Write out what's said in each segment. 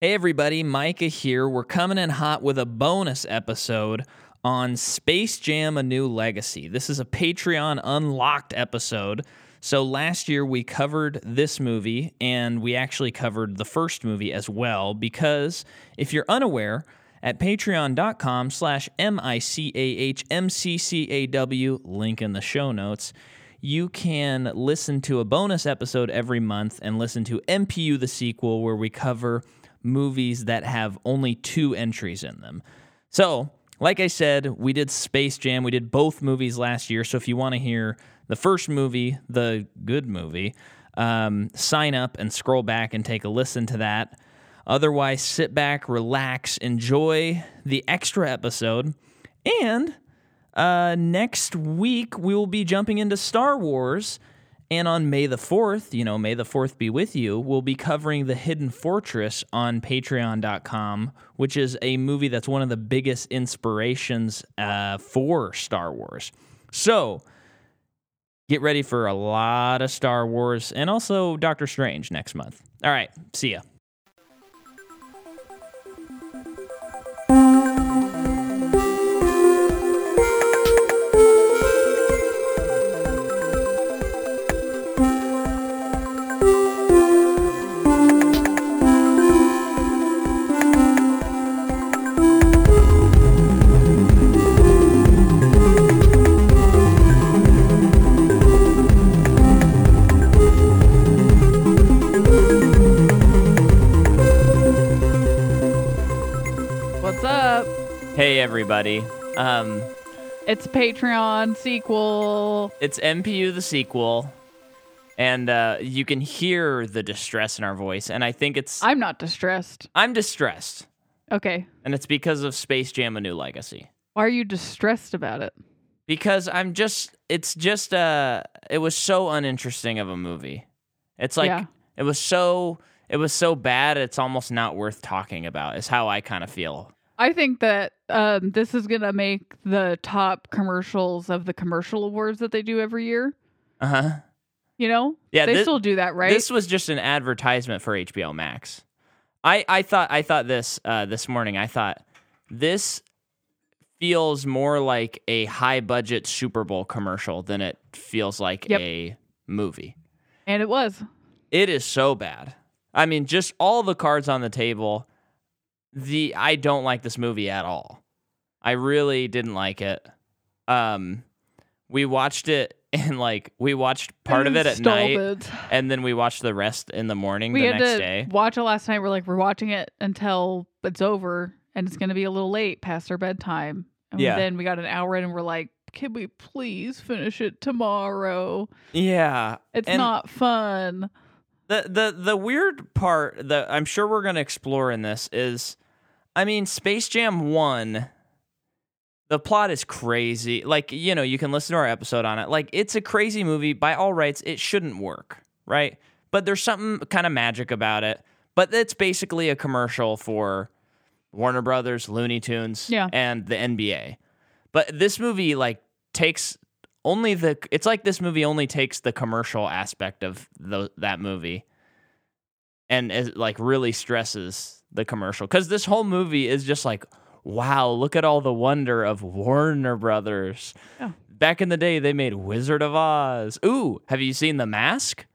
Hey everybody, Micah here. We're coming in hot with a bonus episode on Space Jam A New Legacy. This is a Patreon unlocked episode. So last year we covered this movie and we actually covered the first movie as well because if you're unaware, at patreon.com slash M-I-C-A-H-M-C-C-A-W, link in the show notes, you can listen to a bonus episode every month and listen to MPU the sequel where we cover movies that have only two entries in them. So, like I said, we did Space Jam. We did both movies last year. So if you want to hear the first movie, the good movie, um, sign up and scroll back and take a listen to that. Otherwise, sit back, relax, enjoy the extra episode. And uh, next week, we will be jumping into Star Wars. And on May the 4th, you know, May the 4th be with you, we'll be covering The Hidden Fortress on patreon.com, which is a movie that's one of the biggest inspirations uh, for Star Wars. So get ready for a lot of Star Wars and also Doctor Strange next month. All right, see ya. Everybody. Um, It's Patreon sequel. it's MPU the sequel, and uh, you can hear the distress in our voice. And I think it's I'm not distressed. I'm distressed, Okay. and it's because of Space Jam: A New Legacy. Why are you distressed about it? Because I'm just, it's just, uh, it was so uninteresting of a movie. It's like Yeah. it was so, it was so bad. It's almost not worth talking about. Is how I kind of feel. I think that um, this is gonna make the top commercials of the commercial awards that they do every year. Uh huh. You know? Yeah, They thi- still do that, right? This was just an advertisement for HBO Max. I I thought I thought this uh, this morning. I thought this feels more like a high budget Super Bowl commercial than it feels like Yep. a movie. and it was. It is so bad. I mean, just all the cards on the table. The I don't like this movie at all. I really didn't like it. Um, we watched it and like we watched part of it at night it. and then we watched the rest in the morning We the had next to day. watch it last night. We're like, we're watching it until it's over, and it's gonna be a little late past our bedtime. And Yeah. then we got an hour in, and we're like, can we please finish it tomorrow? Yeah, It's and not fun. the the the weird part that I'm sure we're gonna explore in this is, I mean, Space Jam One. The plot is crazy. Like you know, you can listen to our episode on it. Like it's a crazy movie. By all rights, it shouldn't work, right? But there's something kind of magic about it. But it's basically a commercial for Warner Brothers, Looney Tunes, Yeah. and the NBA. But this movie like takes only the it's like this movie only takes the commercial aspect of the, that movie and is like really stresses the commercial cuz this whole movie is just like wow look at all the wonder of Warner Brothers. Yeah. Back in the day they made Wizard of Oz. Ooh, have you seen The Mask?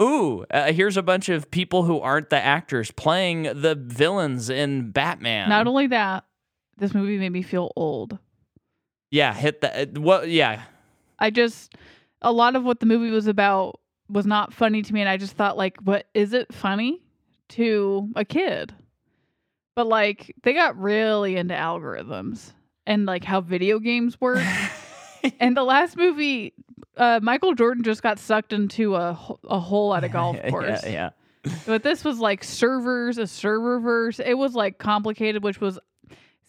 Ooh, uh, here's a bunch of people who aren't the actors playing the villains in Batman. Not only that, this movie made me feel old. yeah, hit the uh, what yeah. I just a lot of what the movie was about was not funny to me and I just thought like what is it funny to a kid? But like they got really into algorithms and like how video games work. and the last movie uh, Michael Jordan just got sucked into a a hole at a golf course. yeah, yeah. But this was like servers, a serververse. It was like complicated, which was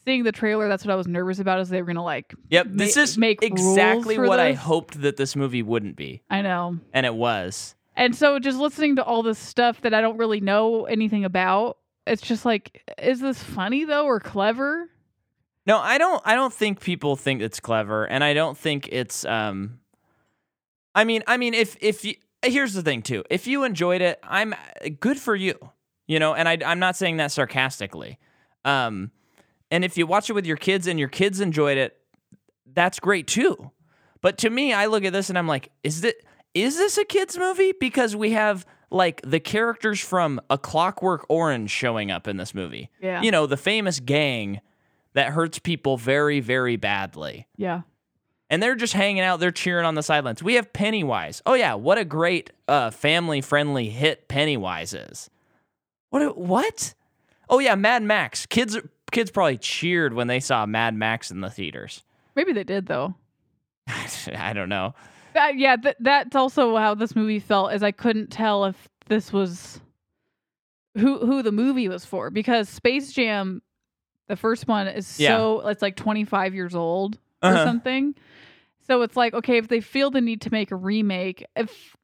seeing the trailer. That's what I was nervous about. Is they were gonna like. Yep, ma- this is make exactly what I hoped that this movie wouldn't be, I know. and it was. And so just listening to all this stuff that I don't really know anything about, it's just like, is this funny though or clever? No, I don't. I don't think people think it's clever, and I don't think it's. Um, I mean, I mean, if if you here's the thing too, if you enjoyed it, I'm good for you. you know, and I, I'm not saying that sarcastically. Um, and if you watch it with your kids and your kids enjoyed it, that's great too. But to me, I look at this and I'm like, is it is this a kids movie? Because we have like the characters from A Clockwork Orange showing up in this movie. Yeah. You know, the famous gang that hurts people very, very badly. Yeah. And they're just hanging out, they're cheering on the sidelines. We have Pennywise. Oh yeah, what a great uh, family-friendly hit Pennywise is. What a, what? Oh yeah, Mad Max. Kids kids probably cheered when they saw Mad Max in the theaters. Maybe they did though. I don't know. That, yeah, th- that's also how this movie felt. Is I couldn't tell if this was who who the movie was for because Space Jam, the first one, is Yeah. so it's like 25 years old or Uh-huh. something. So it's like okay, if they feel the need to make a remake, if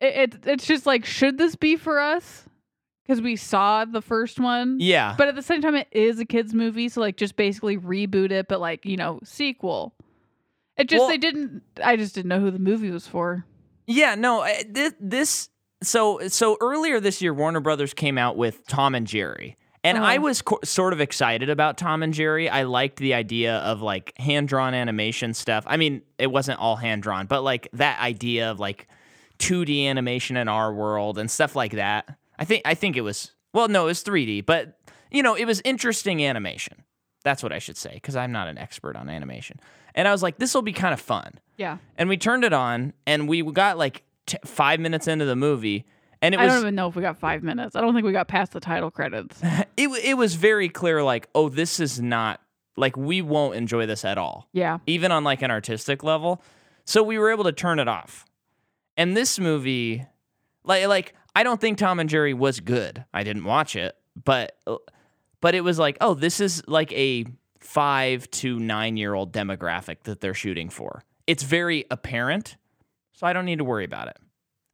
it, it it's just like should this be for us? Because we saw the first one. Yeah. But at the same time, it is a kids' movie, so like just basically reboot it, but like you know sequel. It just Well- they didn't. I just didn't know who the movie was for. Yeah, no, I- thi- this so so earlier this year Warner Brothers came out with Tom and Jerry. And I Uh-huh. was co- sort of excited about Tom and Jerry. I liked the idea of like hand-drawn animation stuff. I mean, it wasn't all hand-drawn, but like that idea of like 2D animation in our world and stuff like that. I think I think it was well, no, it was 3D, but you know, it was interesting animation. That's what I should say cuz I'm not an expert on animation. And I was like, this will be kind of fun. Yeah, And we turned it on, and we got like t- five minutes into the movie, and it was I was don't even know if we got five minutes. I don't think we got past the title credits. it it was very clear, like, oh, this is not like we won't enjoy this at all, Yeah, even on like an artistic level. So we were able to turn it off. And this movie, like, like I don't think Tom and Jerry was good. I didn't watch it, but uh, but it was like, oh, this is like a five to nine year old demographic that they're shooting for. It's very apparent, so I don't need to worry about it.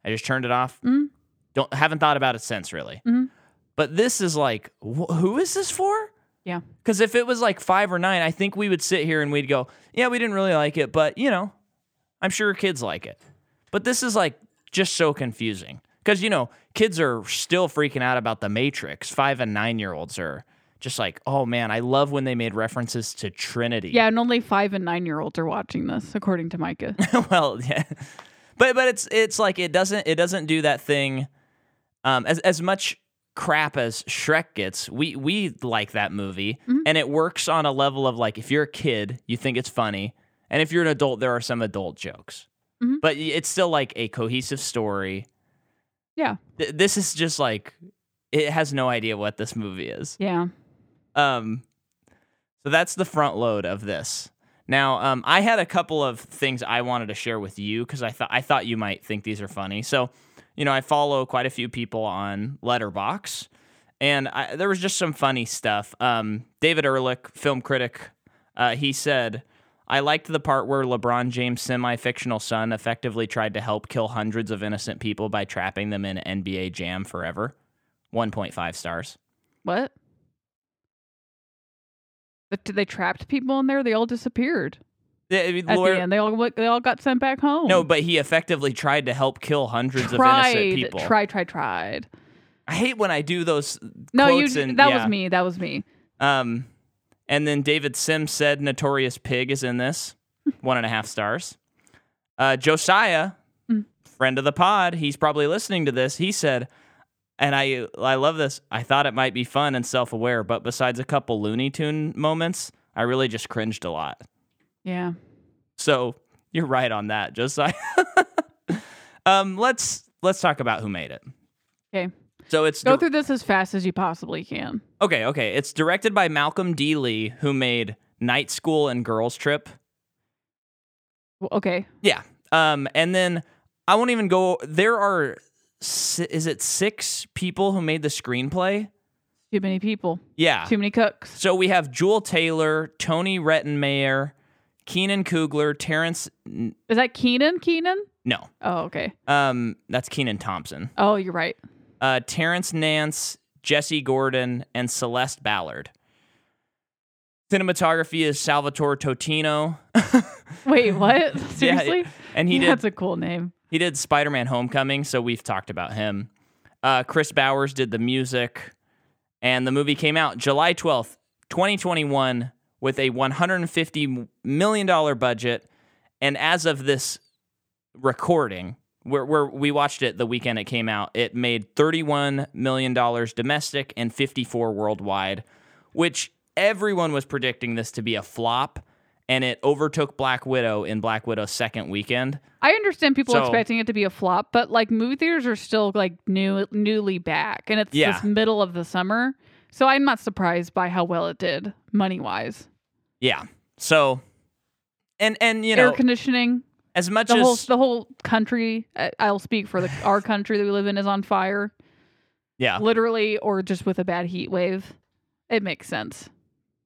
I just turned it off. Mhm. Don't haven't thought about it since really. Mhm. But this is like, wh- who is this for? yeah, Because if it was like five or nine, I think we would sit here and we'd go, yeah, we didn't really like it, but you know, I'm sure kids like it. But this is like just so confusing. Because, you know, kids are still freaking out about the Matrix. Five and nine year olds are just like, oh man, I love when they made references to Trinity. yeah. And only five and nine year olds are watching this, according to Micah. well, yeah. But but it's it's like it doesn't it doesn't do that thing um as as much crap as Shrek gets. We we like that movie and it works on a level of like if you're a kid, you think it's funny, and if you're an adult, there are some adult jokes. Mhm. But it's still like a cohesive story. yeah, Th- this is just like it has no idea what this movie is. yeah. Um, so that's the front load of this. Now, um, I had a couple of things I wanted to share with you because I thought I thought you might think these are funny. So, you know, I follow quite a few people on Letterboxd, and I, there was just some funny stuff. Um, David Ehrlich, film critic, uh, he said, "I liked the part where LeBron James' semi-fictional son effectively tried to help kill hundreds of innocent people by trapping them in NBA Jam forever." 1.5 stars. What? But They trapped people in there. They all disappeared Yeah, I mean, at the end. They all they all got sent back home. No, but he effectively tried to help kill hundreds of tried, innocent people. tried, tried, tried. I hate when I do those No, you. and that yeah. was me. That was me. Um, and then David Sims said Notorious Pig is in this, one and a half stars. Uh, Josiah, Mm. friend of the pod, he's probably listening to this. He said, and I I love this. I thought it might be fun and self aware, but besides a couple Looney Tune moments, I really just cringed a lot. Yeah. So you're right on that, Josiah. um, let's let's talk about who made it. Okay. So it's Go dir- through this as fast as you possibly can. okay. Okay, it's directed by Malcolm D. Lee, who made Night School and Girls Trip. Well, Okay. Yeah. Um, and then I won't even go. There are, is it six people who made the screenplay? Too many people. Yeah. Too many cooks. So we have Juel Taylor, Tony Rettenmaier, Keenan Coogler, Terrence. Is that Keenan? Keenan? No, Oh, okay. um, that's Kenan Thompson. Oh, you're right. uh, Terrence Nance, Jesse Gordon, and Celeste Ballard. Cinematography is Salvatore Totino, Wait, what? Seriously? and he Yeah, did That's a cool name. He did Spider-Man: Homecoming, so we've talked about him. Uh, Kris Bowers did the music, and the movie came out July 12th, 2021, with a $150 million budget. And as of this recording, where, where we watched it the weekend it came out, it made $31 million domestic and 54 worldwide, which everyone was predicting this to be a flop. And it overtook Black Widow in Black Widow's second weekend. I understand people So- expecting it to be a flop, but like movie theaters are still like new newly back and it's Yeah. this middle of the summer. So I'm not surprised by how well it did money wise. Yeah. So, and and you know Air conditioning, as much the as whole the whole country. I'll speak for the our country that we live in is on fire, yeah, literally or just with a bad heat wave. It makes sense.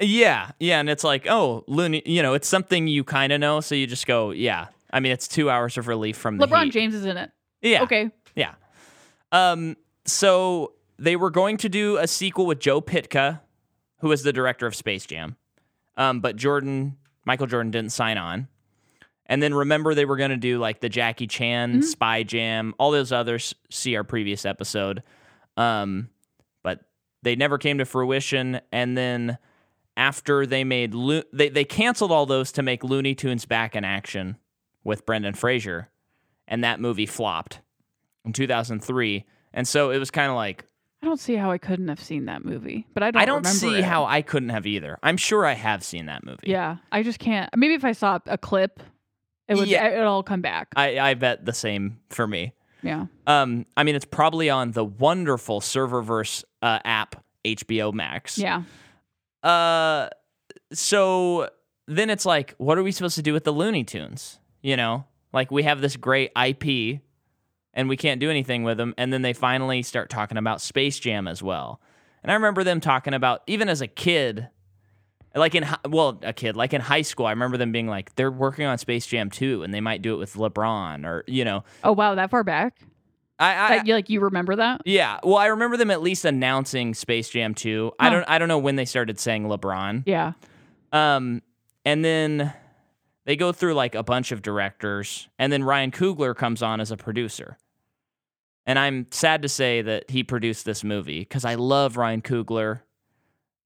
Yeah, yeah, and it's like, oh, loony, you know, it's something you kind of know, so you just go, yeah. I mean, it's two hours of relief from the LeBron heat. James is in it. Yeah. Okay. Yeah. Um. So they were going to do a sequel with Joe Pytka, who was the director of Space Jam, um, but Jordan, Michael Jordan, didn't sign on. And then remember, they were going to do like the Jackie Chan Spy Jam, all those others. See our previous episode. Um, but they never came to fruition. And then after they made, Lo- they they canceled all those to make Looney Tunes back in action with Brendan Fraser, and that movie flopped in 2003. And so it was kind of like I don't see how I couldn't have seen that movie, but I don't. I don't see it. how I couldn't have either. I'm sure I have seen that movie. Yeah, I just can't. Maybe if I saw a clip, it would. Yeah. It'll all come back. I, I bet the same for me. yeah. Um, I mean, it's probably on the wonderful Serververse uh, app, HBO Max. Yeah. Uh, so then it's like, what are we supposed to do with the Looney Tunes? You know, like we have this great IP, and we can't do anything with them. And then they finally start talking about Space Jam as well. And I remember them talking about even as a kid, like in well, a kid like in high school. I remember them being like, they're working on Space Jam 2, and they might do it with LeBron or you know, Oh wow, that far back? I, I That, you like you remember that? yeah. Well, I remember them at least announcing Space Jam 2. I don't I don't know when they started saying LeBron. Yeah. Um, and then they go through like a bunch of directors, and then Ryan Coogler comes on as a producer. And I'm sad to say that he produced this movie because I love Ryan Coogler,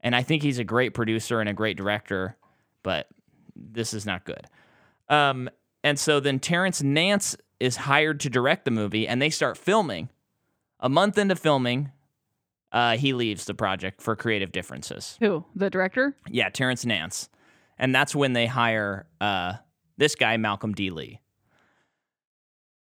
and I think he's a great producer and a great director, but this is not good. Um, and so then Terrence Nance is hired to direct the movie, and they start filming. A month into filming, uh, he leaves the project for creative differences. Who? The director? Yeah, Terrence Nance. And that's when they hire uh, this guy, Malcolm D. Lee.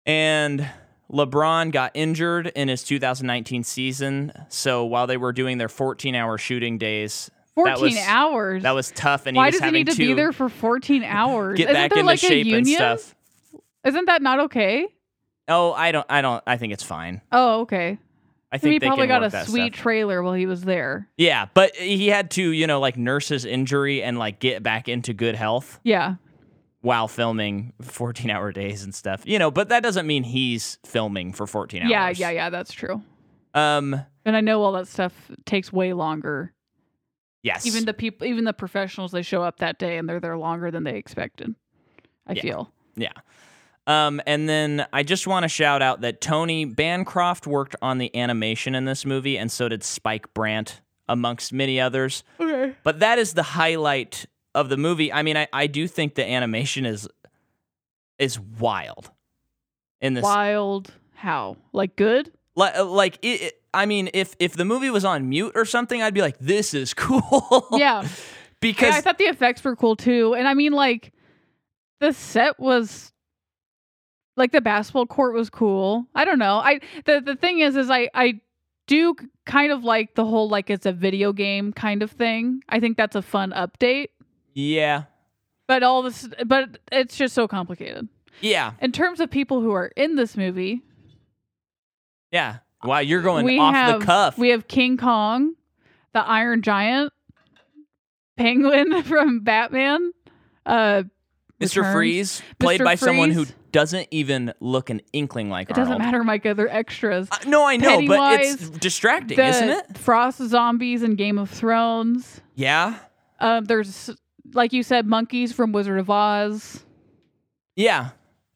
And LeBron got injured in his 2019 season. So while they were doing their 14 hour shooting days, that Fourteen was, hours. That was tough. And Why he was does he need to, to be there for fourteen hours? get Isn't back there into like shape a union? and stuff. Isn't that not okay? Oh, I don't, I don't, I think it's fine. Oh, okay. I think he they probably got a sweet trailer while he was there. Yeah, but he had to, you know, like nurse his injury and like get back into good health. Yeah. while filming 14 hour days and stuff. You know, but that doesn't mean he's filming for 14 hours. Yeah, yeah, yeah, that's true. Um And I know all that stuff takes way longer. yes. Even the people even the professionals they show up that day and they're there longer than they expected. I Yeah. feel. yeah. Um and then I just want to shout out that Tony Bancroft worked on the animation in this movie and so did Spike Brandt amongst many others. Okay. But that is the highlight of the movie. I mean, I, I do think the animation is is wild in this Wild how? Like good? Like, like it, it- I mean, if if the movie was on mute or something, I'd be like, "This is cool." Yeah. because Yeah, I thought the effects were cool too. And I mean like the set was like the basketball court was cool. I don't know. I the the thing is is I I do kind of like the whole like it's a video game kind of thing. I think that's a fun update. yeah, But all this but it's just so complicated. yeah, In terms of people who are in this movie, yeah. Wow, you're going we off have the cuff. we have King Kong, the Iron Giant, Penguin from Batman, uh Mr. Returns. Freeze, played Mr. by someone who doesn't even look an inkling like It doesn't matter, Micah. They're extras. Uh, no, I know, but it's distracting, the isn't it? Frost zombies in Game of Thrones. Yeah, Um, there's like you said, monkeys from Wizard of Oz. yeah.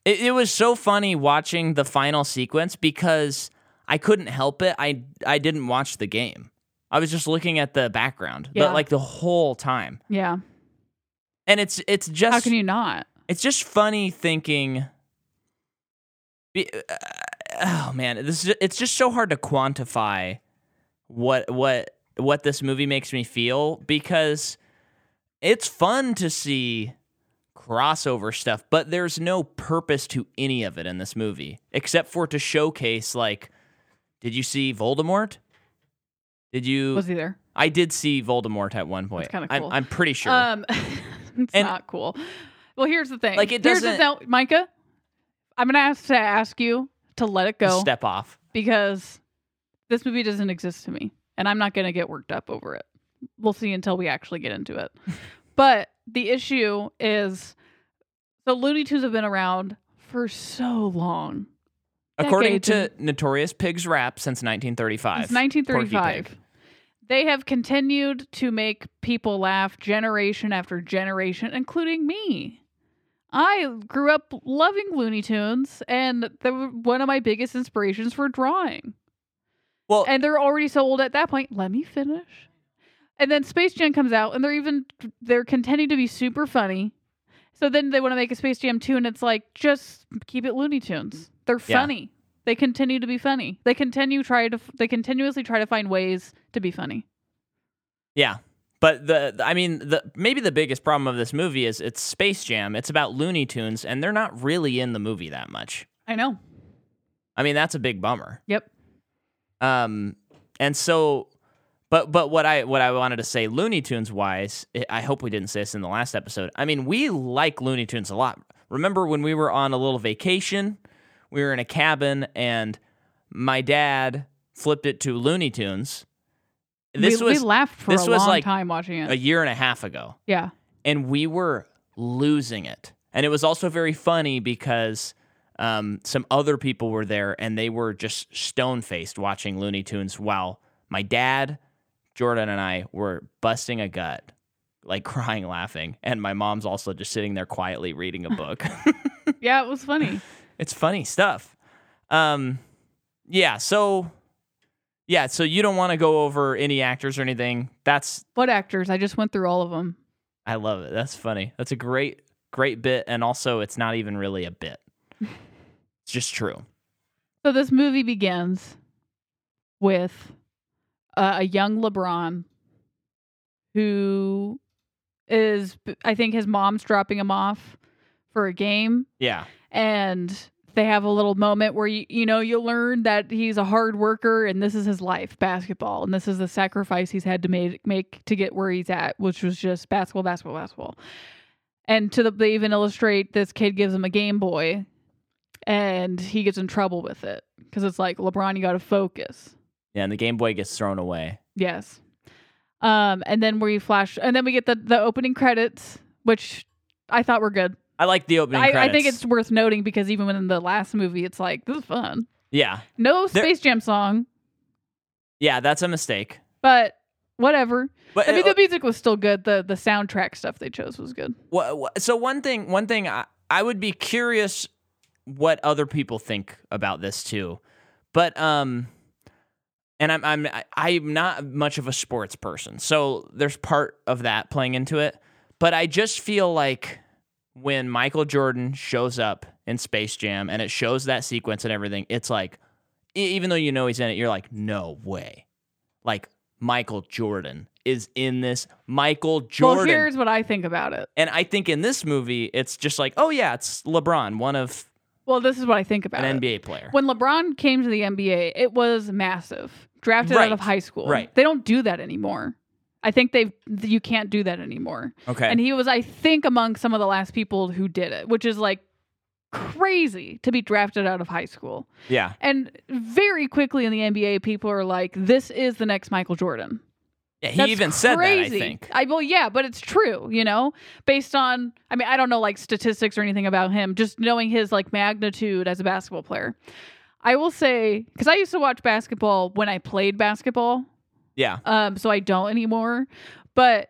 It, it was so funny watching the final sequence because I couldn't help it. I I didn't watch the game. I was just looking at the background, Yeah. but like the whole time. Yeah. And it's it's just How can you not? it's just funny thinking uh, oh man this is, it's just so hard to quantify what what what this movie makes me feel because it's fun to see crossover stuff but there's no purpose to any of it in this movie except for to showcase like did you see Voldemort did you Was he there? I did see Voldemort at one point kinda I'm, cool. I'm pretty sure Um, it's And- not cool. Well, here's the thing. Like, it Here's the doesn't- Micah. I'm gonna have to ask you to let it go step off because this movie doesn't exist to me, and I'm not gonna get worked up over it. We'll see until we actually get into it. but the issue is, the Looney Tunes have been around for so long. According to Notorious Pigs Rap since 1935. Since 1935. They have continued to make people laugh generation after generation, including me. I grew up loving Looney Tunes, and they were one of my biggest inspirations for drawing. Well, And they're already so old at that point. Let me finish. And then Space Jam comes out, and they're even they're continuing to be super funny. So then they want to make a Space Jam 2, and it's like just keep it Looney Tunes. They're Yeah. funny. They continue to be funny. They continue try to they continuously try to find ways to be funny. yeah. But the I mean the maybe the biggest problem of this movie is it's Space Jam. It's about Looney Tunes and they're not really in the movie that much. I know. I mean, that's a big bummer. Yep. Um and so but but what I what I wanted to say Looney Tunes wise, I- I hope we didn't say this in the last episode. I mean, we like Looney Tunes a lot. Remember when we were on a little vacation? We were in a cabin and my dad flipped it to Looney Tunes. This we, was we laughed for this a was long like time watching it. a year and a half ago yeah. and we were losing it. And it was also very funny because um, some other people were there and they were just stone faced watching Looney Tunes while my dad, Jordan, and I were busting a gut, like crying, laughing. And my mom's also just sitting there quietly reading a book. Yeah, it was funny. It's funny stuff. Um, yeah. So, yeah. So you don't want to go over any actors or anything. That's what actors? I just went through all of them. I love it. That's funny. That's a great, great bit. And also, it's not even really a bit. it's just true. So this movie begins with uh, a young LeBron who is, I think, his mom's dropping him off for a game, Yeah. And they have a little moment where you you know you learn that he's a hard worker and this is his life, basketball, and this is the sacrifice he's had to make make to get where he's at, which was just basketball, basketball, basketball. And to the they even illustrate this kid gives him a Game Boy, and he gets in trouble with it because it's like LeBron, you got to focus. Yeah. And the Game Boy gets thrown away. Yes. Um, and then we flash, and then we get the the opening credits, which I thought were good. I like the opening I, I think it's worth noting because even when in the last movie, it's like this is fun. yeah. No There- Space Jam song, Yeah. That's a mistake. but whatever. But I mean, uh, the music was still good. the The soundtrack stuff they chose was good. so one thing, one thing, I, I would be curious what other people think about this too. But um, and I'm I'm I'm not much of a sports person, so there's part of that playing into it. But I just feel like when Michael Jordan shows up in Space Jam and it shows that sequence and everything, it's like even though you know he's in it, you're like, no way, like Michael Jordan is in this. Michael Jordan. Well, here's what I think about it. And I think in this movie, it's just like, oh yeah, it's LeBron, one of Well, this is what I think about an it. NBA player. When LeBron came to the NBA, it was massive. Drafted out of high school. Right. They don't do that anymore. I think they've you can't do that anymore. Okay. And he was, I think, among some of the last people who did it, which is like crazy to be drafted out of high school. yeah. And very quickly in the NBA, people are like, "This is the next Michael Jordan." Yeah, he That's even said that, I crazy. think. I well, yeah, but it's true, you know, based on. I mean, I don't know like statistics or anything about him. Just knowing his like magnitude as a basketball player, I will say because I used to watch basketball when I played basketball. Yeah. Um, so I don't anymore. But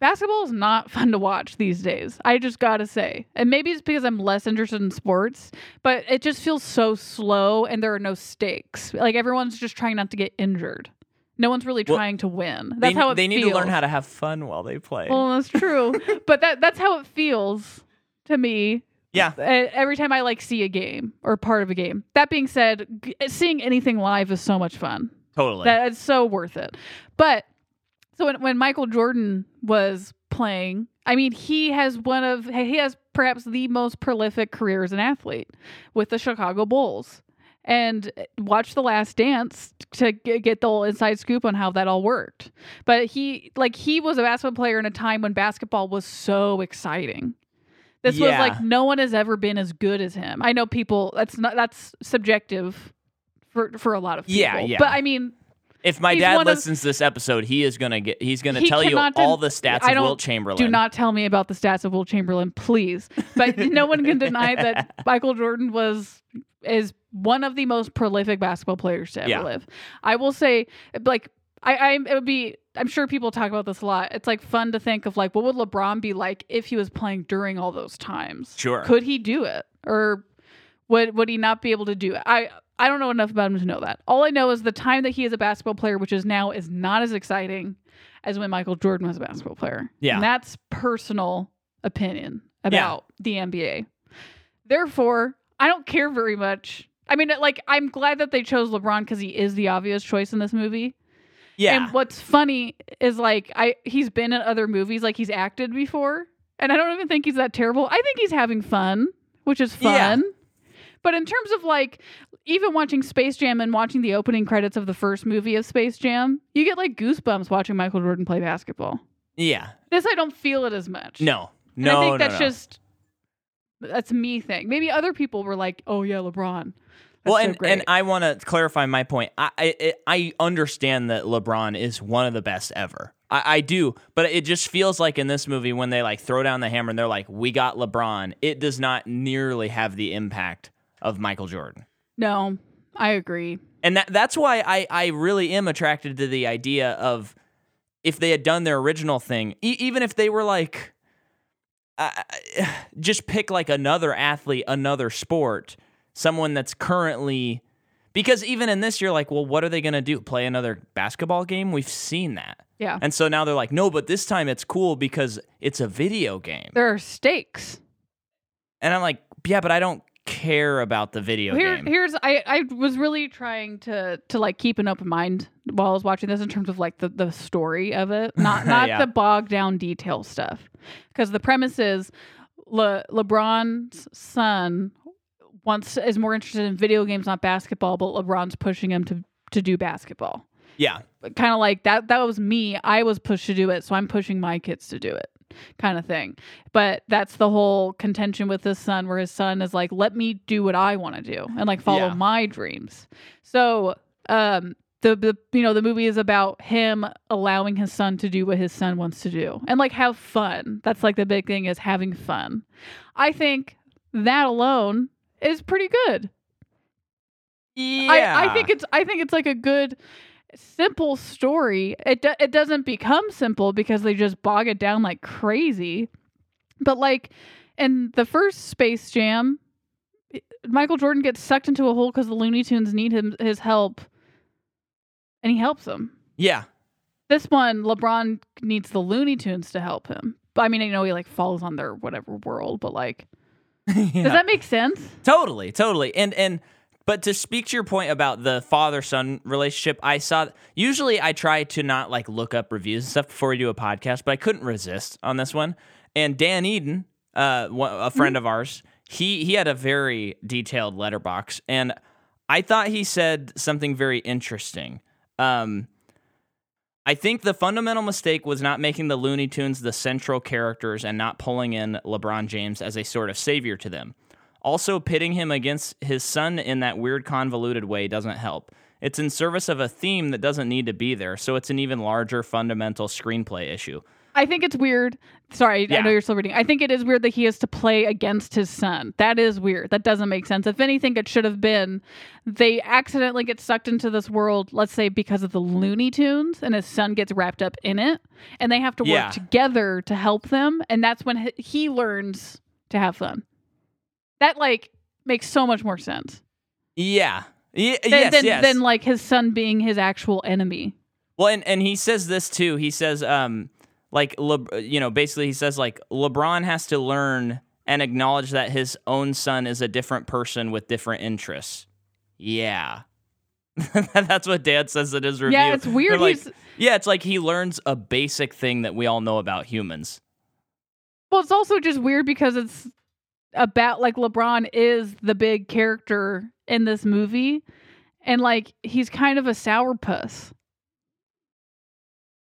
basketball is not fun to watch these days. I just gotta say, and maybe it's because I'm less interested in sports, but it just feels so slow, and there are no stakes. Like everyone's just trying not to get injured. No one's really Well, trying to win. That's they, how it they need to learn how to have fun while they play. Well, that's true, but that that's how it feels to me. yeah. Every time I like see a game or part of a game. That being said, seeing anything live is so much fun. Totally. That it's so worth it. But so when, when Michael Jordan was playing, I mean, he has one of he has perhaps the most prolific career as an athlete with the Chicago Bulls. And uh, watch The Last Dance to get the whole inside scoop on how that all worked. But he like he was a basketball player in a time when basketball was so exciting. This was like no one has ever been as good as him. I know people that's not that's subjective for for a lot of people. Yeah, yeah. But I mean, if my he's dad one of- listens to this episode, he is gonna get. He's gonna He tell you cannot all den- the stats I of don't- Wilt Chamberlain. do not tell me about the stats of Will Chamberlain, please. But no one can deny that Michael Jordan was is one of the most prolific basketball players to ever Yeah. live. I will say, like, I, I it would be. I'm sure people talk about this a lot. It's like fun to think of like what would LeBron be like if he was playing during all those times. Sure. Could he do it, or would would he not be able to do it? I I don't know enough about him to know that. All I know is the time that he is a basketball player, which is now, is not as exciting as when Michael Jordan was a basketball player. Yeah. and that's personal opinion about the NBA. Therefore, I don't care very much. I mean, like, I'm glad that they chose LeBron because he is the obvious choice in this movie. Yeah. And what's funny is like I he's been in other movies, like he's acted before, and I don't even think he's that terrible. I think he's having fun, which is Yeah. But in terms of like even watching Space Jam and watching the opening credits of the first movie of Space Jam, you get like goosebumps watching Michael Jordan play basketball. yeah. This I don't feel it as much. No. And No. I think no, that's no. just that's me thing. Maybe other people were like, "Oh yeah, LeBron." That's well, and, great. and I want to clarify my point. I, I I understand that LeBron is one of the best ever. I, I do, but it just feels like in this movie when they like throw down the hammer and they're like, "We got LeBron." It does not nearly have the impact of Michael Jordan, no, I agree. and that that's why I I really am attracted to the idea of if they had done their original thing, e- even if they were like, uh, just pick like another athlete, another sport, someone that's currently. Because even in this, you're like, well, what are they going to do? Play another basketball game? We've seen that. Yeah. And so now they're like, no, but this time it's cool because it's a video game. There are stakes. And I'm like, yeah, but I don't care about the video Here, game. here's I, I was really trying to to like keep an open mind while I was watching this in terms of like the, the story of it, not not Yeah. the bogged down detail stuff. Because the premise is Le, LeBron's son wants is more interested in video games, not basketball, but LeBron's pushing him to to do basketball. yeah. Kind of like that. That was me. I was pushed to do it, so I'm pushing my kids to do it. Kind of thing. But that's the whole contention with his son, where his son is like, "Let me do what I want to do and like follow Yeah. my dreams." So, um, the the you know the movie is about him allowing his son to do what his son wants to do and like have fun. That's like the big thing is having fun. I think that alone is pretty good. Yeah. I, I think it's I think it's like a good simple story. It do, it doesn't become simple because they just bog it down like crazy. But like in the first Space Jam, Michael Jordan gets sucked into a hole because the Looney Tunes need him his help, and he helps them. Yeah. This one, LeBron needs the Looney Tunes to help him. But I mean, I know he like falls on their whatever world, but like, Yeah. does that make sense? Totally, totally. And and but to speak to your point about the father son relationship, I saw usually I try to not like look up reviews and stuff before we do a podcast, but I couldn't resist on this one. And Dan Eden, uh, a friend of ours, he he had a very detailed Letterboxd, and I thought he said something very interesting. Um, I think the fundamental mistake was not making the Looney Tunes the central characters and not pulling in LeBron James as a sort of savior to them. Also, pitting him against his son in that weird, convoluted way doesn't help. It's in service of a theme that doesn't need to be there, so it's an even larger fundamental screenplay issue. I think it's weird. Sorry, I know you're still reading. I think it is weird that he has to play against his son. That is weird. That doesn't make sense. If anything, it should have been they accidentally get sucked into this world, let's say because of the Looney Tunes, and his son gets wrapped up in it, and they have to work Yeah. together to help them, and that's when he- he learns to have fun. That like makes so much more sense Yeah. Ye- than, yes, than, yes. than like his son being his actual enemy. Well, and, and he says this too. He says, um, like, Le- you know, basically he says like LeBron has to learn and acknowledge that his own son is a different person with different interests. Yeah. That's what Dad says in his review. Yeah, it's weird. Like, He's yeah, it's like he learns a basic thing that we all know about humans. Well, it's also just weird because it's about like LeBron is the big character in this movie, and like he's kind of a sourpuss.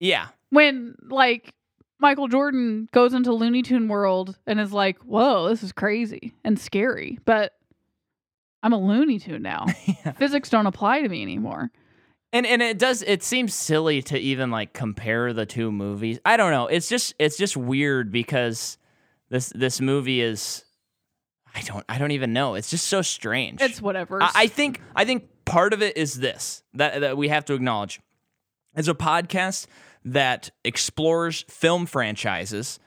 Yeah. When like Michael Jordan goes into Looney Tune world and is like, "Whoa, this is crazy and scary," but I'm a Looney Tune now. Yeah. Physics don't apply to me anymore. And and it does it seems silly to even like compare the two movies. I don't know. It's just it's just weird because this this movie is I don't I don't even know. It's just so strange. It's whatever. I, I think I think part of it is this that that we have to acknowledge. As a podcast that explores film franchises,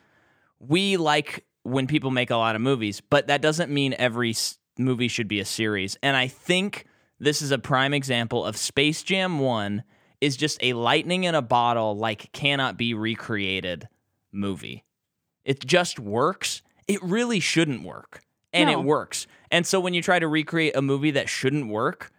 we like when people make a lot of movies, but that doesn't mean every s- movie should be a series. And I think this is a prime example of Space Jam 1 is just a lightning in a bottle like cannot be recreated movie. It just works. It really shouldn't work. And No. it works. And so when you try to recreate a movie that shouldn't work,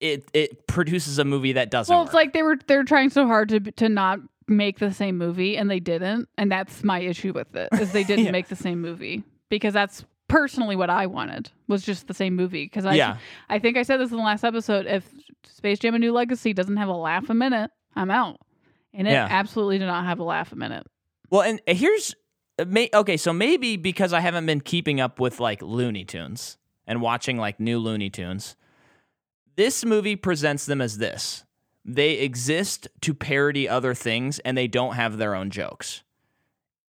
it it produces a movie that doesn't well, work. it's like they were they're trying so hard to to not make the same movie and they didn't and that's my issue with it is they didn't Yeah. make the same movie because that's personally what I wanted was just the same movie because I yeah. I think I said this in the last episode if Space Jam: A New Legacy doesn't have a laugh a minute I'm out and it Yeah. absolutely did not have a laugh a minute Well, and here's may, okay, so maybe because I haven't been keeping up with like Looney Tunes and watching like new Looney Tunes, this movie presents them as this. They exist to parody other things and they don't have their own jokes.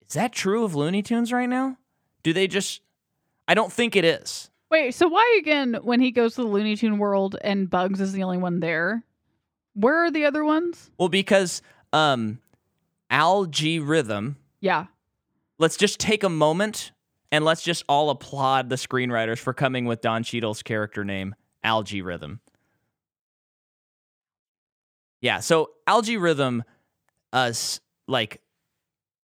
Is that true of Looney Tunes right now? Do they just I don't think it is. wait so why again when he goes to the Looney Tune world and Bugs is the only one there where are the other ones Well, because um Al G Rhythm, yeah let's just take a moment and let's just all applaud the screenwriters for coming with Don Cheadle's character name, Al-G Rhythm. Yeah, so Al-G Rhythm us uh, like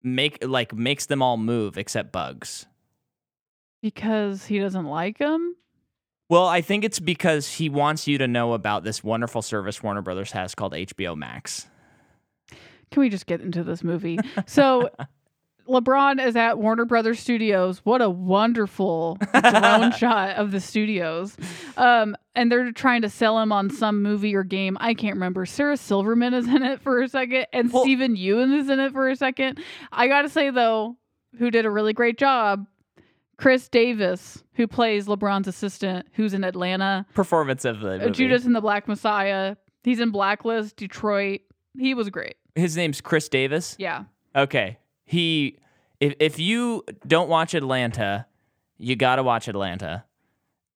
make like makes them all move except bugs. because he doesn't like them Well, I think it's because he wants you to know about this wonderful service Warner Brothers has called HBO Max. Can we just get into this movie? So LeBron is at Warner Brothers Studios. What a wonderful drone shot of the studios. Um, and they're trying to sell him on some movie or game. I can't remember. Sarah Silverman is in it for a second, and Well- Steven Yeun is in it for a second. I gotta say though, who did a really great job. Khris Davis, who plays LeBron's assistant, who's in Atlanta, Performance of the uh, movie. Judas and the Black Messiah. He's in Blacklist, Detroit. He was great. His name's Khris Davis. Yeah. Okay. He if if you don't watch Atlanta, you got to watch Atlanta.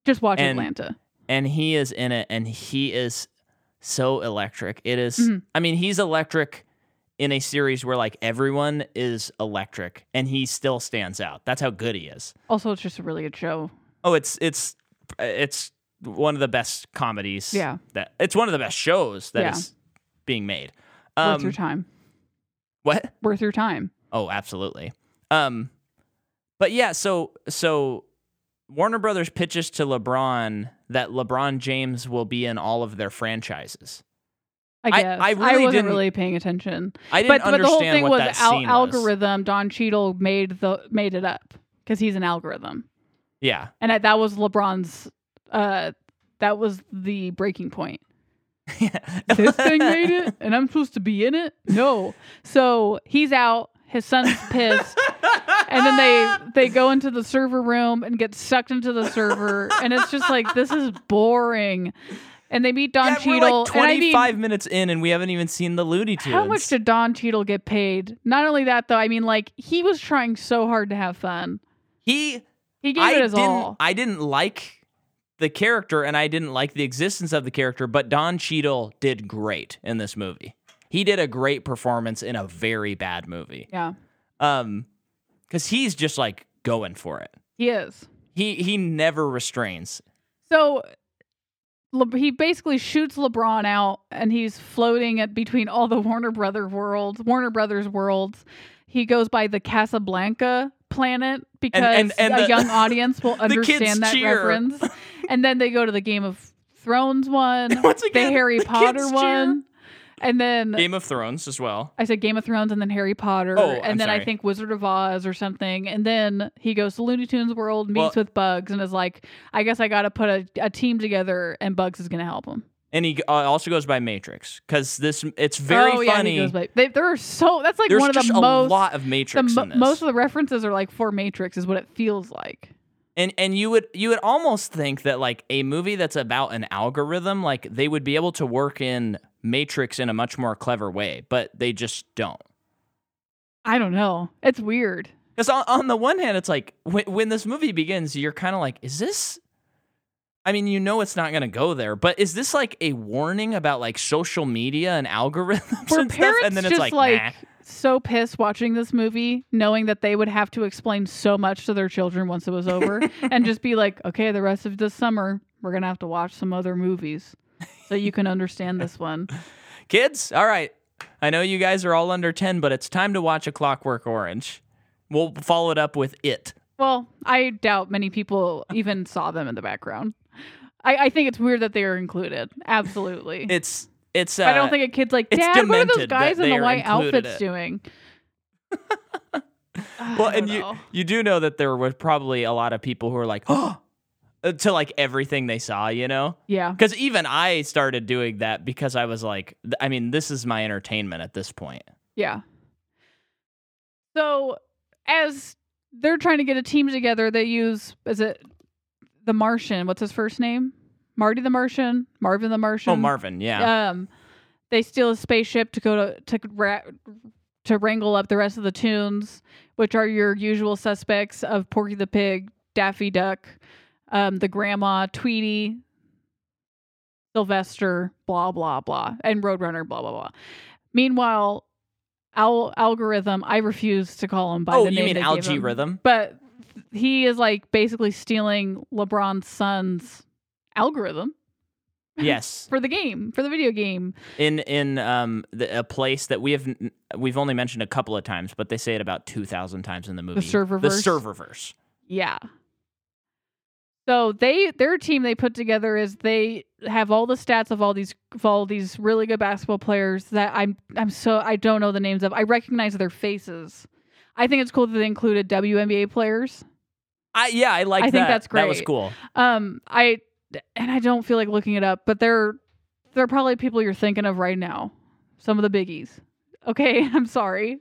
Just watch And- Atlanta. And he is in it and he is so electric. It is- Mhm. I mean, he's electric in a series where like everyone is electric and he still stands out. That's how good he is. Also, it's just a really good show. Oh, it's it's it's one of the best comedies. Yeah. That it's one of the best shows that is Yeah. being made. Worth Um, your time. what? Worth your time. Oh, absolutely. Um, but yeah, so so Warner Brothers pitches to LeBron that LeBron James will be in all of their franchises. I I- guess. I really wasn't didn't really paying attention. I But didn't but the whole understand thing what was that al- scene was. algorithm. Don Cheadle made the made it up because he's an algorithm, Yeah, and that, that was LeBron's. Uh, that was the breaking point. This thing made it, and I'm supposed to be in it. No, so he's out. His son's pissed. And then they they go into the server room and get sucked into the server and it's just like this is boring and they meet Don yeah, Cheadle. we're like and I mean, 25 minutes in and we haven't even seen the Looney Tunes. How much did Don Cheadle get paid? Not only that, though, I mean, like he was trying so hard to have fun. he He gave I it his didn't all. I didn't like the character and I didn't like the existence of the character, but Don Cheadle did great in this movie. He did a great performance in a very bad movie. yeah, Um cuz he's just like going for it. he is. He he never restrains. So Le- he basically shoots LeBron out, and he's floating at between all the Warner Brother worlds, Warner Brothers worlds. He goes by the Casablanca planet because and- and a the- young audience will understand that cheer. reference. And then they go to the Game of Thrones one, Once the again, Harry the Potter one. cheer. And then Game of Thrones as well. I said Game of Thrones and then Harry Potter Oh, and I'm then I think Wizard of Oz or something. And then he goes to Looney Tunes World, meets Well- with Bugs, and is like, I guess I got to put a, a team together, and Bugs is going to help him. And he uh, also goes by Matrix cuz this it's very oh, yeah, funny. he goes by, they, there are so that's like There's one of the a most. lot of Matrix this. most of the references are like for Matrix, is what it feels like. And and you would you would almost think that like a movie that's about an algorithm, like they would be able to work in Matrix in a much more clever way, but they just don't. I don't know. It's weird. Because on, on the one hand, it's like when, when this movie begins, you're kind of like, is this? I mean, you know, it's not going to go there, but is this like a warning about like social media and algorithms Were and stuff? parents And then it's like, like, nah. so pissed watching this movie, knowing that they would have to explain so much to their children once it was over, and just be like, okay, the rest of this summer we're gonna have to watch some other movies so you can understand this one. kids, all right. I know you guys are all under 10, but it's time to watch A Clockwork Orange. We'll follow it up with It. Well, I doubt many people even saw them in the background. I, I think it's weird that they are included. Absolutely. It's it's. Uh, I don't think a kid's like, Dad, what are those guys in the white outfits it." doing? Well, and you you do know that there was probably a lot of people who were like, oh, to like everything they saw, you know? yeah. Because even I started doing that because I was like, I mean, this is my entertainment at this point. Yeah. So as they're trying to get a team together, they use is it the Martian? What's his first name? Marty the Martian, Marvin the Martian. Oh, Marvin, yeah. Um, they steal a spaceship to go to to ra- to wrangle up the rest of the tunes, which are your usual suspects of Porky the Pig, Daffy Duck, um, the Grandma, Tweety, Sylvester, blah blah blah, and Roadrunner, blah blah blah. Meanwhile, Al- algorithm, I refuse to call him by oh, the you name mean they gave Al-G Rhythm? but he is like basically stealing LeBron's son's algorithm yes. for the game, for the video game. In in um the, a place that we have n- we've only mentioned a couple of times, but they say it about two thousand times in the movie. The serververse? serververse. Yeah. So they their team they put together is they have all the stats of all these of all these really good basketball players that I'm I'm so I don't know the names of. I recognize their faces. I think it's cool that they included WNBA players. I yeah, I like I think that's great. That was cool. Um I and I don't feel like looking it up, but they're they're probably people you're thinking of right now. Some of the biggies. Okay, I'm sorry.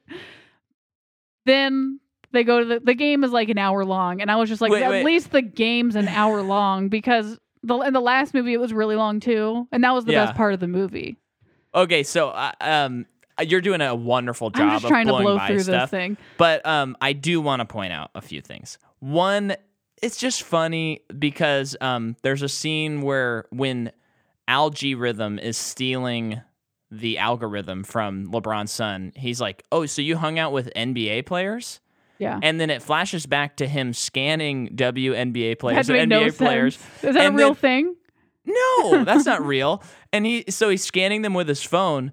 Then they go to the the game is like an hour long, and I was just like, Wait, at wait. least the game's an hour long because the in the last movie it was really long too, and that was the Yeah. best part of the movie. Okay, so uh, um, you're doing a wonderful job I'm just of trying to blowing blow by through stuff. this thing. But um, I do want to point out a few things. One, it's just funny because um, there's a scene where when Al-G Rhythm is stealing the algorithm from LeBron's son, he's like, "Oh, so you hung out with NBA players?" Yeah, And then it flashes back to him scanning WNBA players and NBA no players. sense. Is that and a real then- thing? No, that's not real. And he so he's scanning them with his phone,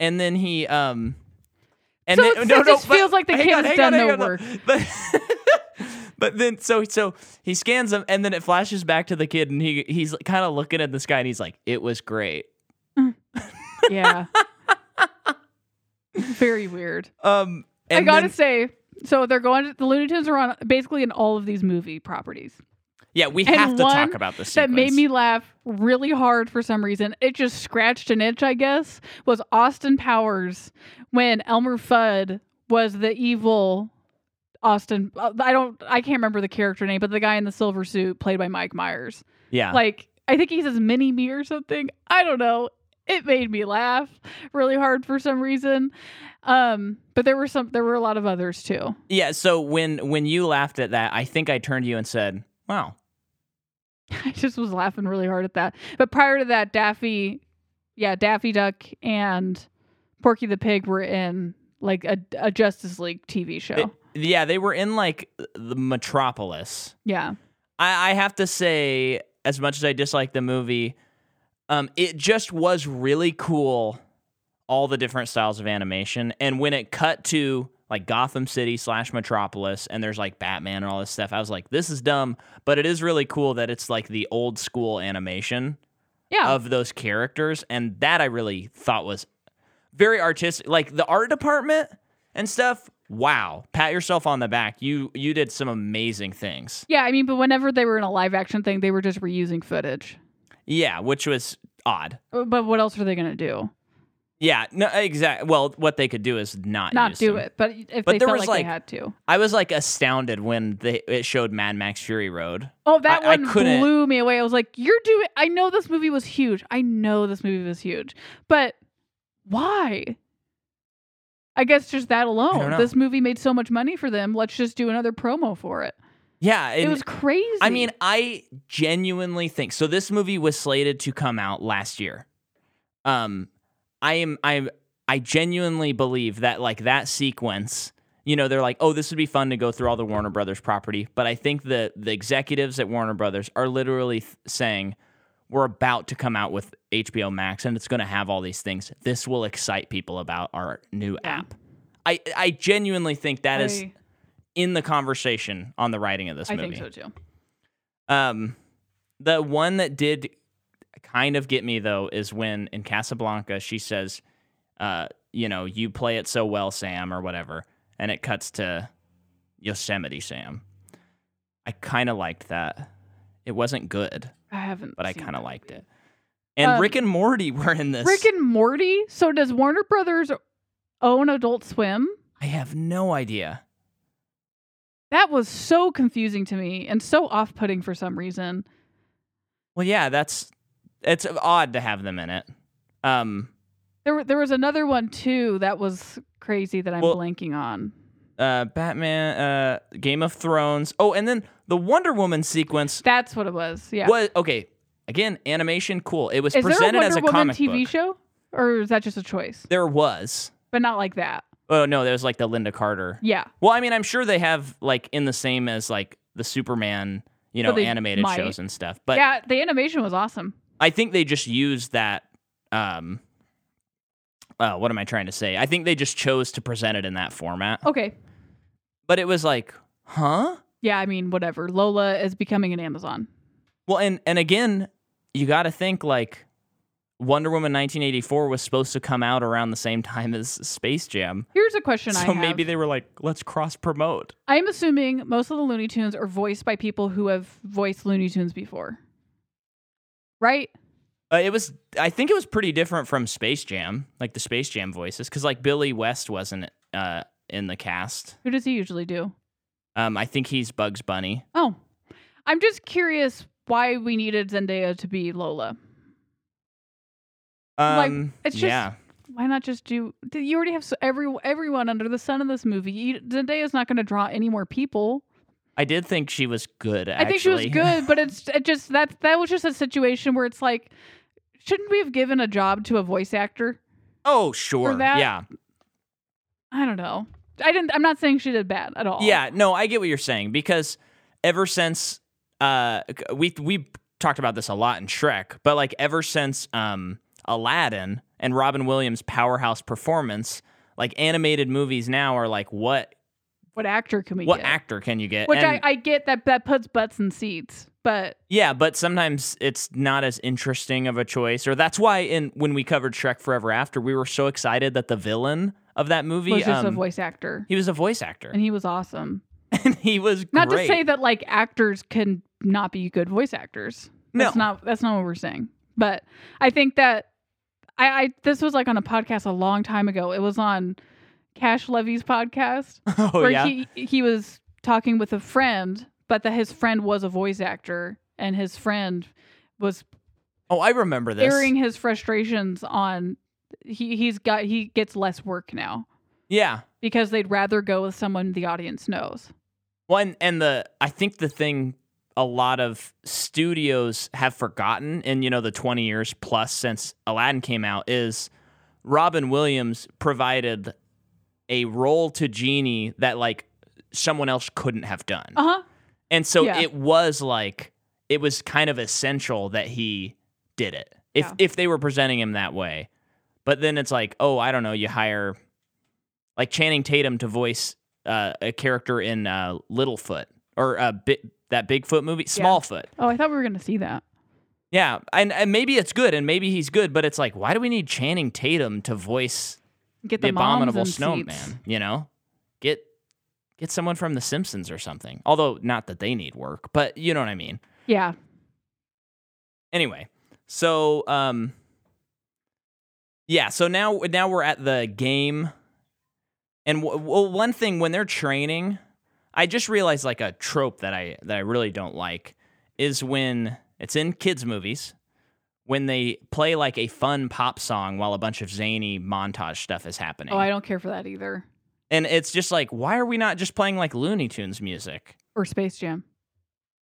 and then he um. And So then, no, it no, just feels like the kid on, has done on, no on, work. But, but then so so he scans them, and then it flashes back to the kid, and he he's kind of looking at the sky, and he's like, "It was great." Yeah, very weird. Um, I gotta then- say, so they're going. To, the Looney Tunes are on basically in all of these movie properties. yeah, we and have to talk about this. That made me laugh really hard for some reason. It just scratched an itch, I guess. Was Austin Powers when Elmer Fudd was the evil Austin? uh, I don't. I can't remember the character name, but the guy in the silver suit played by Mike Myers. Yeah, Like I think he says mini me or something. I don't know. It made me laugh really hard for some reason. Um, but there were some there were a lot of others too. Yeah, so when when you laughed at that, I think I turned to you and said, "Wow." I just was laughing really hard at that. But prior to that, Daffy, yeah, Daffy Duck and Porky the Pig were in like a, a Justice League TV show. It- yeah, they were in like the Metropolis. yeah. I, I have to say, as much as I dislike the movie, um, it just was really cool. All the different styles of animation, and when it cut to like Gotham City slash Metropolis, and there's like Batman and all this stuff, I was like, this is dumb, but it is really cool that it's like the old school animation Yeah. of those characters, and that I really thought was very artistic. Like the art department and stuff. Wow, pat yourself on the back. You you did some amazing things. yeah, I mean, but whenever they were in a live action thing, they were just reusing footage. Yeah, which was odd. Uh, but what else are they going to do? Yeah, no, exactly. Well, what they could do is not Not do them. it. But if But they there felt was, like, they had to. I was like astounded when they it showed Mad Max Fury Road. Oh, that I- I one couldn't- blew me away. I was like, "You're doing." I know this movie was huge. I know this movie was huge, but why? I guess just that alone. This movie made so much money for them. Let's just do another promo for it. Yeah, it was crazy. I mean, I genuinely think so. This movie was slated to come out last year. Um, I am I I genuinely believe that like that sequence. You know, they're like, oh, this would be fun to go through all the Warner Brothers property. But I think the the executives at Warner Brothers are literally th- saying, we're about to come out with HBO Max, and it's going to have all these things. This will excite people about our new app. I I genuinely think that is I, in the conversation on the writing of this I movie. think so too. Um, the one that did kind of get me though is when in Casablanca she says, uh, you know, you play it so well, Sam, or whatever, and it cuts to Yosemite Sam. I kind of liked that. It wasn't good, I haven't, but I kind of liked it. And Um, Rick and Morty were in this. Rick and Morty. So does Warner Brothers own Adult Swim? I have no idea. That was so confusing to me and so off-putting for some reason. Well, yeah, that's it's odd to have them in it. Um, There, there was another one too that was crazy that I'm Well- blanking on. uh, Batman, uh, Game of Thrones. Oh, and then the Wonder Woman sequence That's what it was. Yeah. was okay. Again, animation, cool. It was Is there a presented Wonder as a Woman comic TV book. show, or is that just a choice? There was. But not like that. Oh no, there was like the Lynda Carter. Yeah. Well, I mean, I'm sure they have like in the same as like the Superman, you know, animated might. shows and stuff. But yeah, the animation was awesome. I think they just used that. Um, uh, what am I trying to say? I think they just chose to present it in that format. Okay. But it was like, huh? Yeah, I mean, whatever. Lola is becoming an Amazon. Well, and and again, you got to think like Wonder Woman 1984 was supposed to come out around the same time as Space Jam. Here's a question I So maybe they were like, let's cross promote. I'm assuming most of the Looney Tunes are voiced by people who have voiced Looney Tunes before. Right? Uh, it was, I think it was pretty different from Space Jam, like the Space Jam voices, because like Billy West wasn't uh, in the cast. Who does he usually do? Um, I think he's Bugs Bunny. Oh. I'm just curious why we needed Zendaya to be Lola. Like, Um, it's just- yeah, Why not just do you already have so every everyone under the sun in this movie. You, Zendaya's not going to draw any more people. I did think she was good. I think she was good, but it's it just that that was just a situation where it's like shouldn't we have given a job to a voice actor? oh, sure. Yeah, I don't know. I didn't I'm not saying she did bad at all. Yeah, no, I get what you're saying because ever since uh we we talked about this a lot in Shrek, but like ever since um Aladdin and Robin Williams' powerhouse performance, like animated movies now are like what What actor can we get? what get? actor can you get? Which And- I, I get that that puts butts in seats, but yeah, but sometimes it's not as interesting of a choice, or that's why in when we covered Shrek Forever After, we were so excited that the villain of that movie was just a um, voice actor. he was a voice actor, And he was awesome. and he was great. Not to say that like actors can not be good voice actors. That's No. not that's not what we're saying. But I think that I, I this was like on a podcast a long time ago. It was on Cash Levy's podcast oh where yeah, he he was talking with a friend, but that his friend was a voice actor and his friend was Oh, I remember this. airing his frustrations on he he's got he gets less work now Yeah. because they'd rather go with someone the audience knows. One and the I think the thing a lot of studios have forgotten in you know the 20 years plus since Aladdin came out is Robin Williams provided a role to Genie that like someone else couldn't have done. Uh huh. And so Yeah. it was like it was kind of essential that he did it. If Yeah. if they were presenting him that way. But then it's like, oh, I don't know, you hire like Channing Tatum to voice uh, a character in uh, Littlefoot or uh, Bi- that Bigfoot movie, Smallfoot. Oh, I thought we were gonna see that. Yeah, and, and maybe it's good, and maybe he's good, but it's like, why do we need Channing Tatum to voice Get the, the, abominable snowman? seats. You know, get get someone from The Simpsons or something. Although not that they need work, but you know what I mean. Yeah. Anyway, so um, yeah, so now now we're at the game, and w- well, one thing when they're training, I just realized like a trope that I that I really don't like is when it's in kids movies when they play like a fun pop song while a bunch of zany montage stuff is happening. Oh, I don't care for that either. and it's just like, why are we not just playing like Looney Tunes music? Or Space Jam.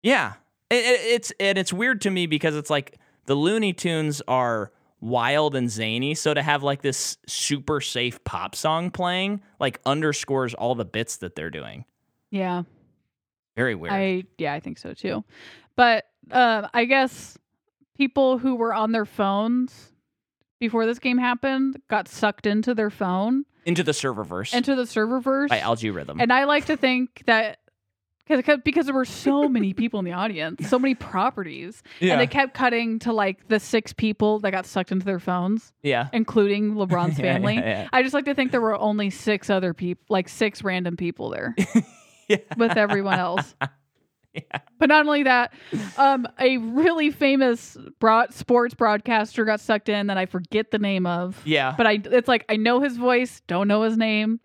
Yeah, it, it, it's and it's weird to me because it's like the Looney Tunes are wild and zany, so to have like this super safe pop song playing like underscores all the bits that they're doing. Yeah. Very weird. I yeah, I think so too. But uh, I guess people who were on their phones before this game happened got sucked into their phone Into the serververse into the serververse. by Al-G Rhythm. And I like to think that because because there were so many people in the audience, so many properties, and they kept cutting to like the six people that got sucked into their phones, yeah. including LeBron's Yeah, family. yeah, yeah. I just like to think there were only six other people, like six random people there Yeah. with everyone else. Yeah. But not only that, um, a really famous broad sports broadcaster got sucked in that I forget the name of. Yeah. But I, it's like I know his voice, don't know his name,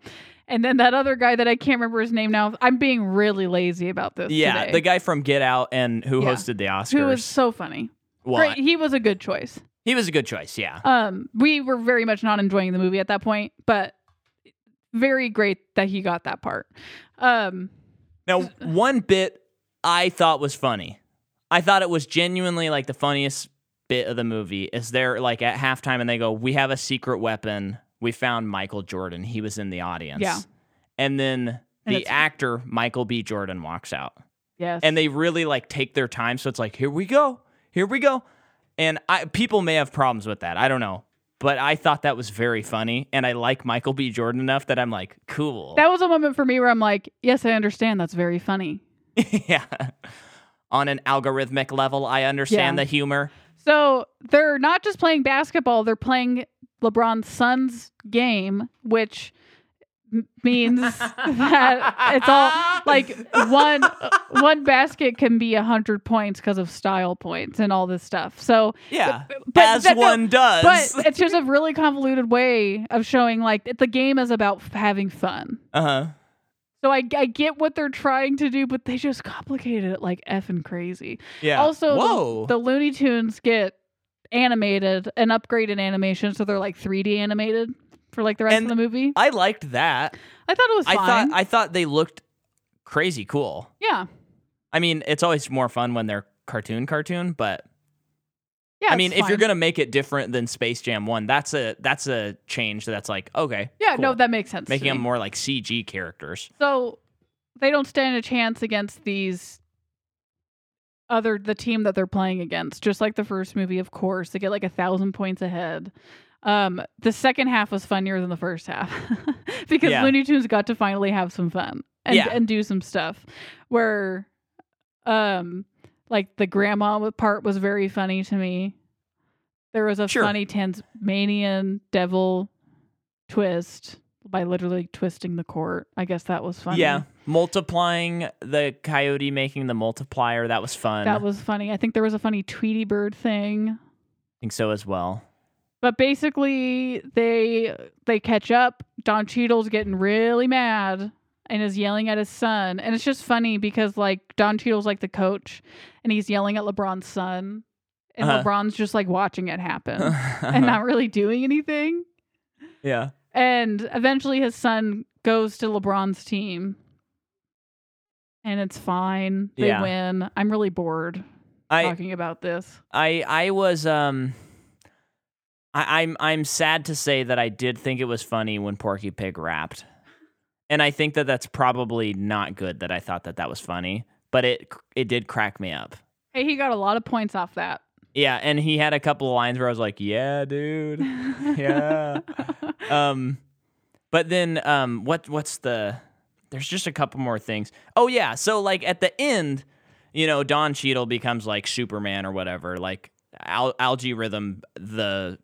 and then that other guy that I can't remember his name now. I'm being really lazy about this. yeah, today, the guy from Get Out and who Yeah. hosted the Oscars. who was so funny. Well, Great, he was a good choice. he was a good choice. Yeah. Um, we were very much not enjoying the movie at that point, but very great that he got that part. Um, Now, one bit I thought was funny. I thought it was genuinely like the funniest bit of the movie is they're like at halftime and they go, "We have a secret weapon. We found Michael Jordan. He was in the audience." Yeah. And then And the actor Michael B. Jordan walks out. yes, and they really like take their time so it's like here we go here we go and i people may have problems with that i don't know but i thought that was very funny and i like michael b jordan enough that i'm like cool that was a moment for me where I'm like, yes, I understand. That's very funny. yeah on an algorithmic level i understand Yeah. the humor So they're not just playing basketball, they're playing LeBron's son's game, which means that it's all like one one basket can be a hundred points because of style points and all this stuff. So, yeah but as that- no, one does but it's just a really convoluted way of showing like the game is about having fun. uh-huh So I, I get what they're trying to do, but they just complicated it like effing crazy. yeah Also, the- whoa The, Looney Tunes get animated and upgraded animation, so they're like 3D animated for like the rest And of the movie. i liked that I thought it was i fine. thought i thought they looked crazy cool yeah, i mean it's always more fun when they're cartoon cartoon but yeah. I mean, if you're gonna make it different than Space Jam One, that's a that's a change. That's like okay, yeah, no, that makes sense. making them more like CG characters. so they don't stand a chance against these other the team that they're playing against. Just like the first movie, of course, they get like a thousand points ahead. Um, the second half was funnier than the first half because Yeah. Looney Tunes got to finally have some fun and Yeah. and do some stuff. Where, um, like the grandma part was very funny to me. There was a Sure. funny Tasmanian devil twist by literally twisting the court. I guess that was funny. Yeah, multiplying the coyote, making the multiplier. That was fun. That was funny. I think there was a funny Tweety Bird thing. I think so as well. But basically they they catch up. Don Cheadle's getting really mad and is yelling at his son. And it's just funny because like Don Cheadle's like the coach and he's yelling at LeBron's son. and Uh-huh. LeBron's just like watching it happen and not really doing anything. yeah. And eventually his son goes to LeBron's team. And it's fine. They Yeah. win. I'm really bored I talking about this. I I was um I, I'm I'm sad to say that I did think it was funny when Porky Pig rapped, and I think that that's probably not good that I thought that that was funny, but it it did crack me up. Hey, he got a lot of points off that. Yeah, and he had a couple of lines where I was like, "Yeah, dude." Yeah. um, but then um, what what's the? There's just a couple more things. Oh yeah, so like at the end, you know, Don Cheadle becomes like Superman or whatever, like Al- Al-G Rhythm, the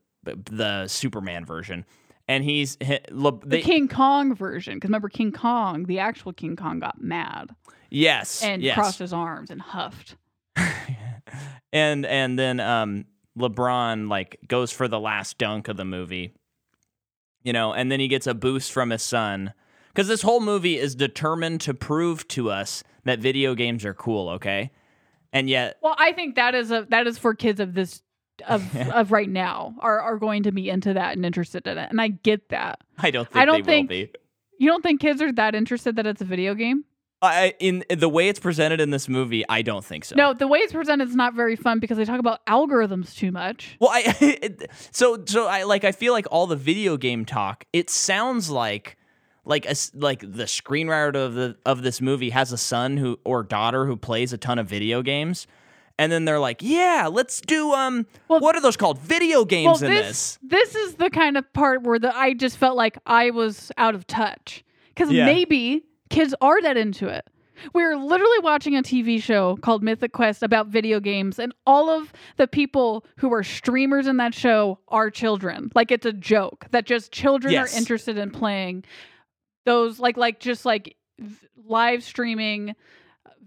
the Superman version, and he's he, Le- the King Kong version. Because remember, King Kong, the actual King Kong, got mad yes and yes. crossed his arms and huffed. and and then um LeBron like goes for the last dunk of the movie. You know, and then he gets a boost from his son cuz this whole movie is determined to prove to us that video games are cool, okay? And yet Well, I think that is a that is for kids of this of of right now are are going to be into that and interested in it, and I get that. I don't think I don't they think- will be. You don't think kids are that interested that it's a video game? I in the way it's presented in this movie, I don't think so. No, the way it's presented is not very fun because they talk about algorithms too much. Well, I so so I like I feel like all the video game talk. It sounds like like a, like the screenwriter of the of this movie has a son who or daughter who plays a ton of video games, and then they're like, yeah, let's do um, Well- what are those called? Video games in this. this is the kind of part where the I just felt like I was out of touch because Yeah. maybe kids are that into it. We're literally watching a TV show called Mythic Quest about video games, and all of the people who are streamers in that show are children. Like it's a joke that just children Yes. are interested in playing those, like like just like live streaming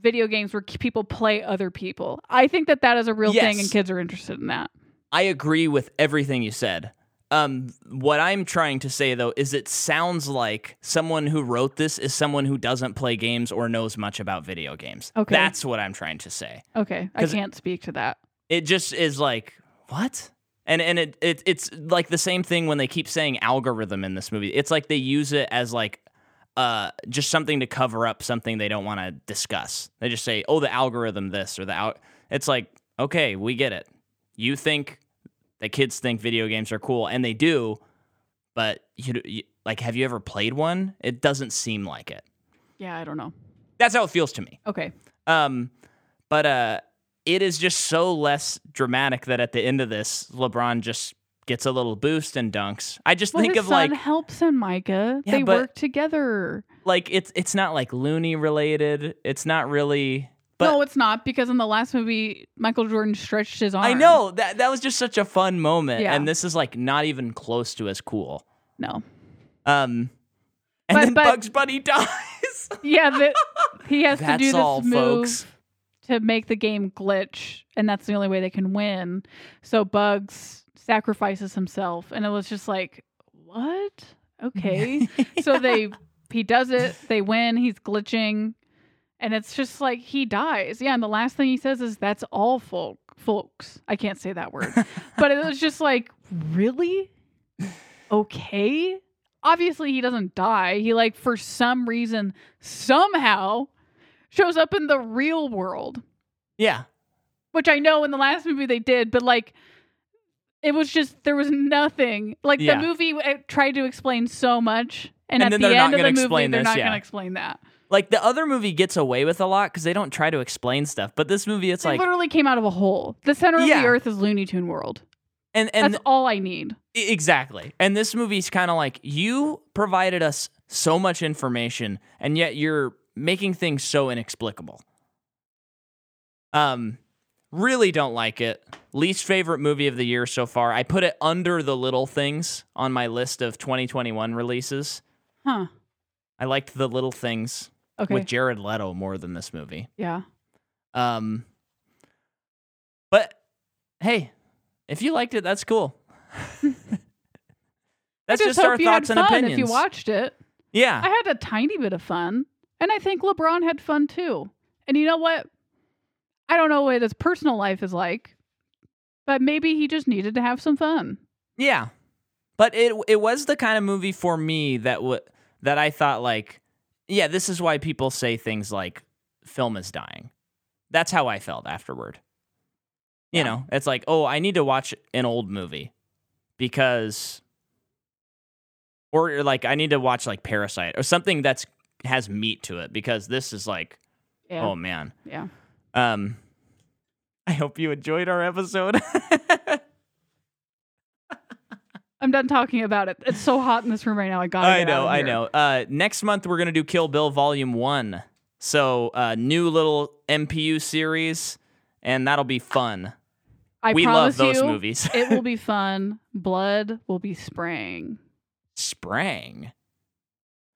video games where people play other people. I think that that is a real thing, and kids are interested in that. I agree with everything you said. Um, what I'm trying to say though is it sounds like someone who wrote this is someone who doesn't play games or knows much about video games. Okay. That's what I'm trying to say. Okay, I can't speak to that. it just is like what and and it, it it's like the same thing when they keep saying algorithm in this movie it's like they use it as like uh just something to cover up something they don't want to discuss. They just say oh the algorithm this or the out it's like okay we get it. You think that kids think video games are cool and they do but you, you like have you ever played one? It doesn't seem like it. Yeah, I don't know. that's how it feels to me. Okay. um, but uh, it is just so less dramatic that at the end of this, LeBron just gets a little boost and dunks. I just Well, think of like helps him, Micah. Yeah, they but- work together. like it's it's not like loony related. It's not really. But no, it's not because in the last movie, Michael Jordan stretched his arm. I know that that was just such a fun moment, Yeah. and this is like not even close to as cool. No. Um, and But- then but- Bugs Bunny dies. Yeah, that he has to do this all, move folks. to make the game glitch, and that's the only way they can win. So Bugs sacrifices himself, and it was just like, what? Mm-hmm. Okay. so they he does it. They win. He's glitching, and it's just like he dies. Yeah, and the last thing he says is, "That's all, folk, folks." I can't say that word, but it was just like, really? Okay. Obviously, he doesn't die. He like for some reason somehow shows up in the real world, yeah, which I know in the last movie they did, but like. It was just there was nothing like Yeah. the movie uh, tried to explain so much, and, And at then the they're not end of the gonna movie explain they're this, not yeah. going to explain that. like the other movie gets away with a lot because they don't try to explain stuff, but this movie it's They like literally came out of a hole. The center of Yeah. the earth is Looney Tune World. and and That's all I need. I- Exactly. And this movie's kind of like you provided us so much information and yet you're making things so inexplicable. Um really don't like it. Least favorite movie of the year so far. I put it under The Little Things on my list of 2021 releases. Huh. I liked The Little Things Okay. with Jared Leto more than this movie. yeah. Um but hey, if you liked it, that's cool. That's I just, just, our thoughts had and opinions. if you watched it. yeah. I had a tiny bit of fun, and I think LeBron had fun too. And you know what? I don't know what his personal life is like, But maybe he just needed to have some fun. Yeah, but it it was the kind of movie for me that w- that I thought like, yeah, this is why people say things like film is dying. That's how I felt afterward. You Yeah. know, it's like, oh, I need to watch an old movie because or like I need to watch like Parasite or something that's has meat to it because this is like, Yeah. oh man. yeah. Um I hope you enjoyed our episode. I'm done talking about it. It's so hot in this room right now. I got I know, I know. Uh, next month we're gonna do Kill Bill Volume One, so uh, new little MPU series, and that'll be fun. I we love those you, movies. it will be fun. Blood will be spraying. Sprang,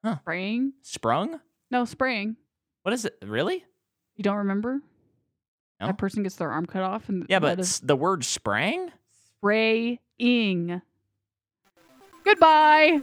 Spraying? sprung. No, spraying. What is it? Really? You don't remember? No. Oh. That person gets their arm cut off and Yeah, but is the word sprang. spraying. Goodbye.